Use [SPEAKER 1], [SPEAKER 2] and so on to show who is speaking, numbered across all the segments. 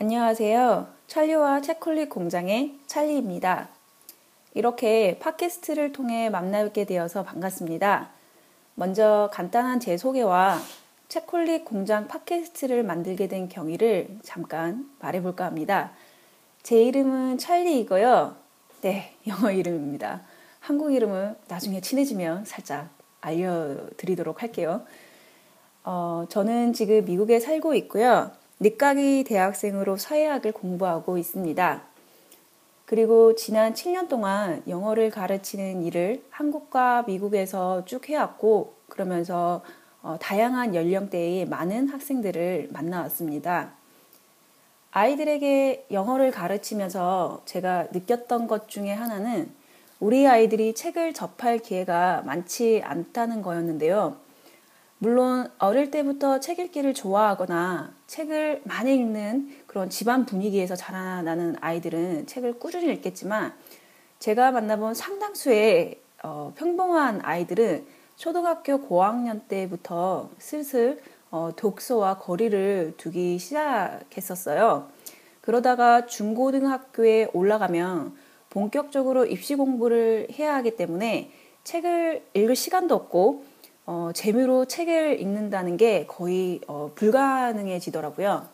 [SPEAKER 1] 안녕하세요. 찰리와 책콜릭 공장의 찰리입니다. 이렇게 팟캐스트를 통해 만나게 되어서 반갑습니다. 먼저 간단한 제 소개와 책콜릭 공장 팟캐스트를 만들게 된 경위를 잠깐 말해볼까 합니다. 제 이름은 찰리이고요. 네, 영어 이름입니다. 한국 이름은 나중에 친해지면 살짝 알려드리도록 할게요. 어, 저는 지금 미국에 살고 있고요. 늦가기 대학생으로 사회학을 공부하고 있습니다. 그리고 지난 7년 동안 영어를 가르치는 일을 한국과 미국에서 쭉 해왔고, 그러면서 어, 다양한 연령대의 많은 학생들을 만나왔습니다. 아이들에게 영어를 가르치면서 제가 느꼈던 것 중에 하나는 우리 아이들이 책을 접할 기회가 많지 않다는 거였는데요. 물론 어릴 때부터 책 읽기를 좋아하거나 책을 많이 읽는 그런 집안 분위기에서 자라나는 아이들은 책을 꾸준히 읽겠지만 제가 만나본 상당수의 어, 평범한 아이들은 초등학교 고학년 때부터 슬슬 어, 독서와 거리를 두기 시작했었어요. 그러다가 중고등학교에 올라가면 본격적으로 입시 공부를 해야 하기 때문에 책을 읽을 시간도 없고 어, 재미로 책을 읽는다는 게 거의 어, 불가능해지더라고요.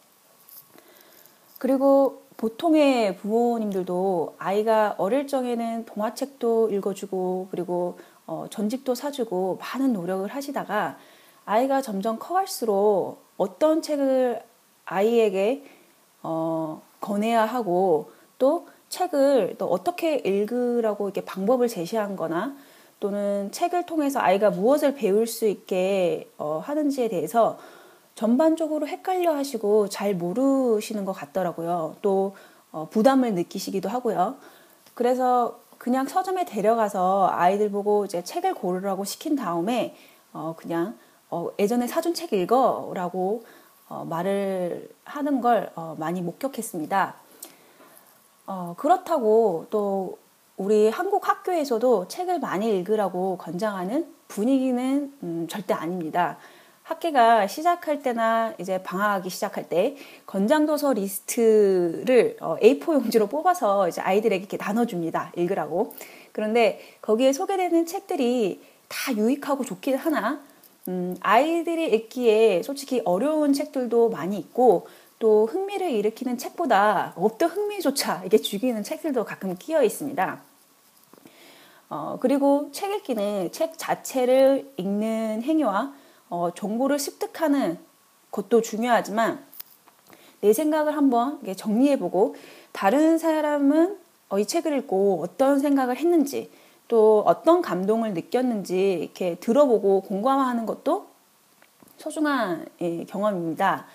[SPEAKER 1] 그리고 보통의 부모님들도 아이가 어릴 적에는 동화책도 읽어주고 그리고 어, 전집도 사주고 많은 노력을 하시다가 아이가 점점 커갈수록 어떤 책을 아이에게 어, 권해야 하고 또 책을 또 어떻게 읽으라고 이렇게 방법을 제시한 거나 또는 책을 통해서 아이가 무엇을 배울 수 있게 어, 하는지에 대해서 전반적으로 헷갈려 하시고 잘 모르시는 것 같더라고요. 또 어, 부담을 느끼시기도 하고요. 그래서 그냥 서점에 데려가서 아이들 보고 이제 책을 고르라고 시킨 다음에 어, 그냥 어, 예전에 사준 책 읽어라고 어, 말을 하는 걸 어, 많이 목격했습니다. 어, 그렇다고 또 우리 한국 학교에서도 책을 많이 읽으라고 권장하는 분위기는 음, 절대 아닙니다. 학기가 시작할 때나 이제 방학하기 시작할 때 권장 도서 리스트를 어, A4 용지로 뽑아서 이제 아이들에게 이렇게 나눠줍니다. 읽으라고. 그런데 거기에 소개되는 책들이 다 유익하고 좋긴 하나 음, 아이들이 읽기에 솔직히 어려운 책들도 많이 있고 또 흥미를 일으키는 책보다 없던 흥미조차 이게 죽이는 책들도 가끔 끼어 있습니다. 어, 그리고 책 읽기는 책 자체를 읽는 행위와 어, 정보를 습득하는 것도 중요하지만 내 생각을 한번 정리해보고 다른 사람은 어, 이 책을 읽고 어떤 생각을 했는지 또 어떤 감동을 느꼈는지 이렇게 들어보고 공감하는 것도 소중한 예, 경험입니다.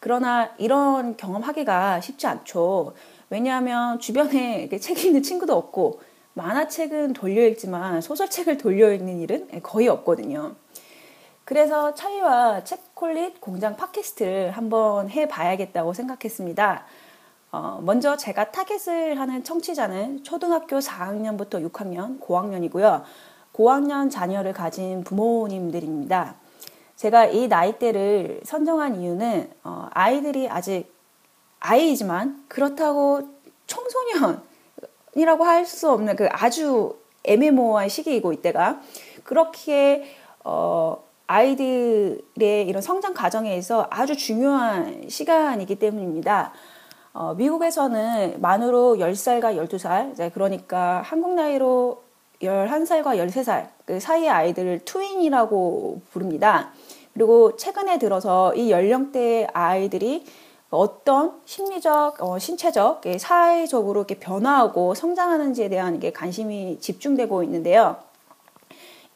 [SPEAKER 1] 그러나 이런 경험하기가 쉽지 않죠. 왜냐하면 주변에 책 읽는 친구도 없고 만화책은 돌려 읽지만 소설책을 돌려 읽는 일은 거의 없거든요. 그래서 차이와 책콜릿 공장 팟캐스트를 한번 해봐야겠다고 생각했습니다. 어, 먼저 제가 target을 하는 청취자는 초등학교 4학년부터 6학년, 고학년이고요. 고학년 자녀를 가진 부모님들입니다. 제가 이 나이대를 선정한 이유는 어, 아이들이 아직 아이이지만 그렇다고 청소년 이라고 할 수 없는 그 아주 애매모호한 시기이고 이때가 그렇게 어 아이들의 이런 성장 과정에서 아주 중요한 시간이기 때문입니다. 어, 미국에서는 만으로 10살과 12살, 그러니까 한국 나이로 11살과 13살 그 사이의 아이들을 트윈이라고 부릅니다. 그리고 최근에 들어서 이 연령대의 아이들이 어떤 심리적, 어, 신체적, 사회적으로 이렇게 변화하고 성장하는지에 대한 게 관심이 집중되고 있는데요.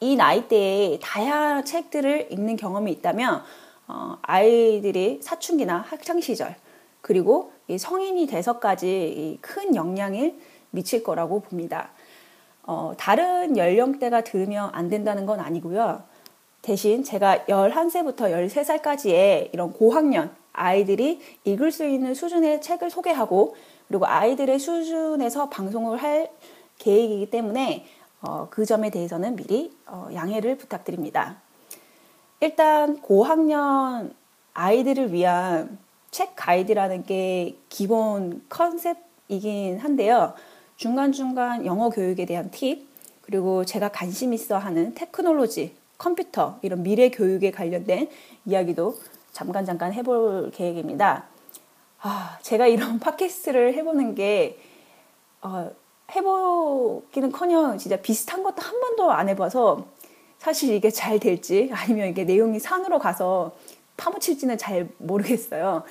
[SPEAKER 1] 이 나이대에 다양한 책들을 읽는 경험이 있다면 어, 아이들이 사춘기나 학창 시절 그리고 성인이 돼서까지 큰 영향을 미칠 거라고 봅니다. 어, 다른 연령대가 들으면 안 된다는 건 아니고요. 대신 제가 11세부터 13살까지의 이런 고학년 아이들이 읽을 수 있는 수준의 책을 소개하고 그리고 아이들의 수준에서 방송을 할 계획이기 때문에 어, 그 점에 대해서는 미리 어, 양해를 부탁드립니다. 일단 고학년 아이들을 위한 책 가이드라는 게 기본 컨셉이긴 한데요. 중간중간 영어 교육에 대한 팁, 그리고 제가 관심 있어 하는 테크놀로지, 컴퓨터, 이런 미래 교육에 관련된 이야기도 잠깐 잠깐 해볼 계획입니다. 아, 제가 이런 팟캐스트를 해보는 게, 어, 해보기는 커녕 진짜 비슷한 것도 한 번도 안 해봐서 사실 이게 잘 될지 아니면 이게 내용이 산으로 가서 파묻힐지는 잘 모르겠어요.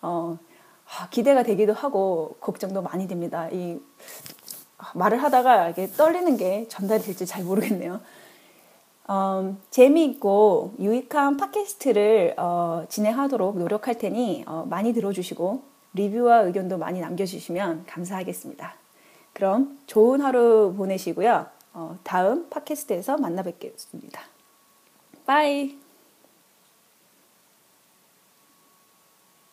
[SPEAKER 1] 어, 아, 기대가 되기도 하고 걱정도 많이 됩니다. 이 말을 하다가 이게 떨리는 게 전달이 될지 잘 모르겠네요. 어, 재미있고 유익한 팟캐스트를 어, 진행하도록 노력할 테니 어, 많이 들어주시고 리뷰와 의견도 많이 남겨주시면 감사하겠습니다. 그럼 좋은 하루 보내시고요. 어, 다음 팟캐스트에서 만나 뵙겠습니다. 빠이!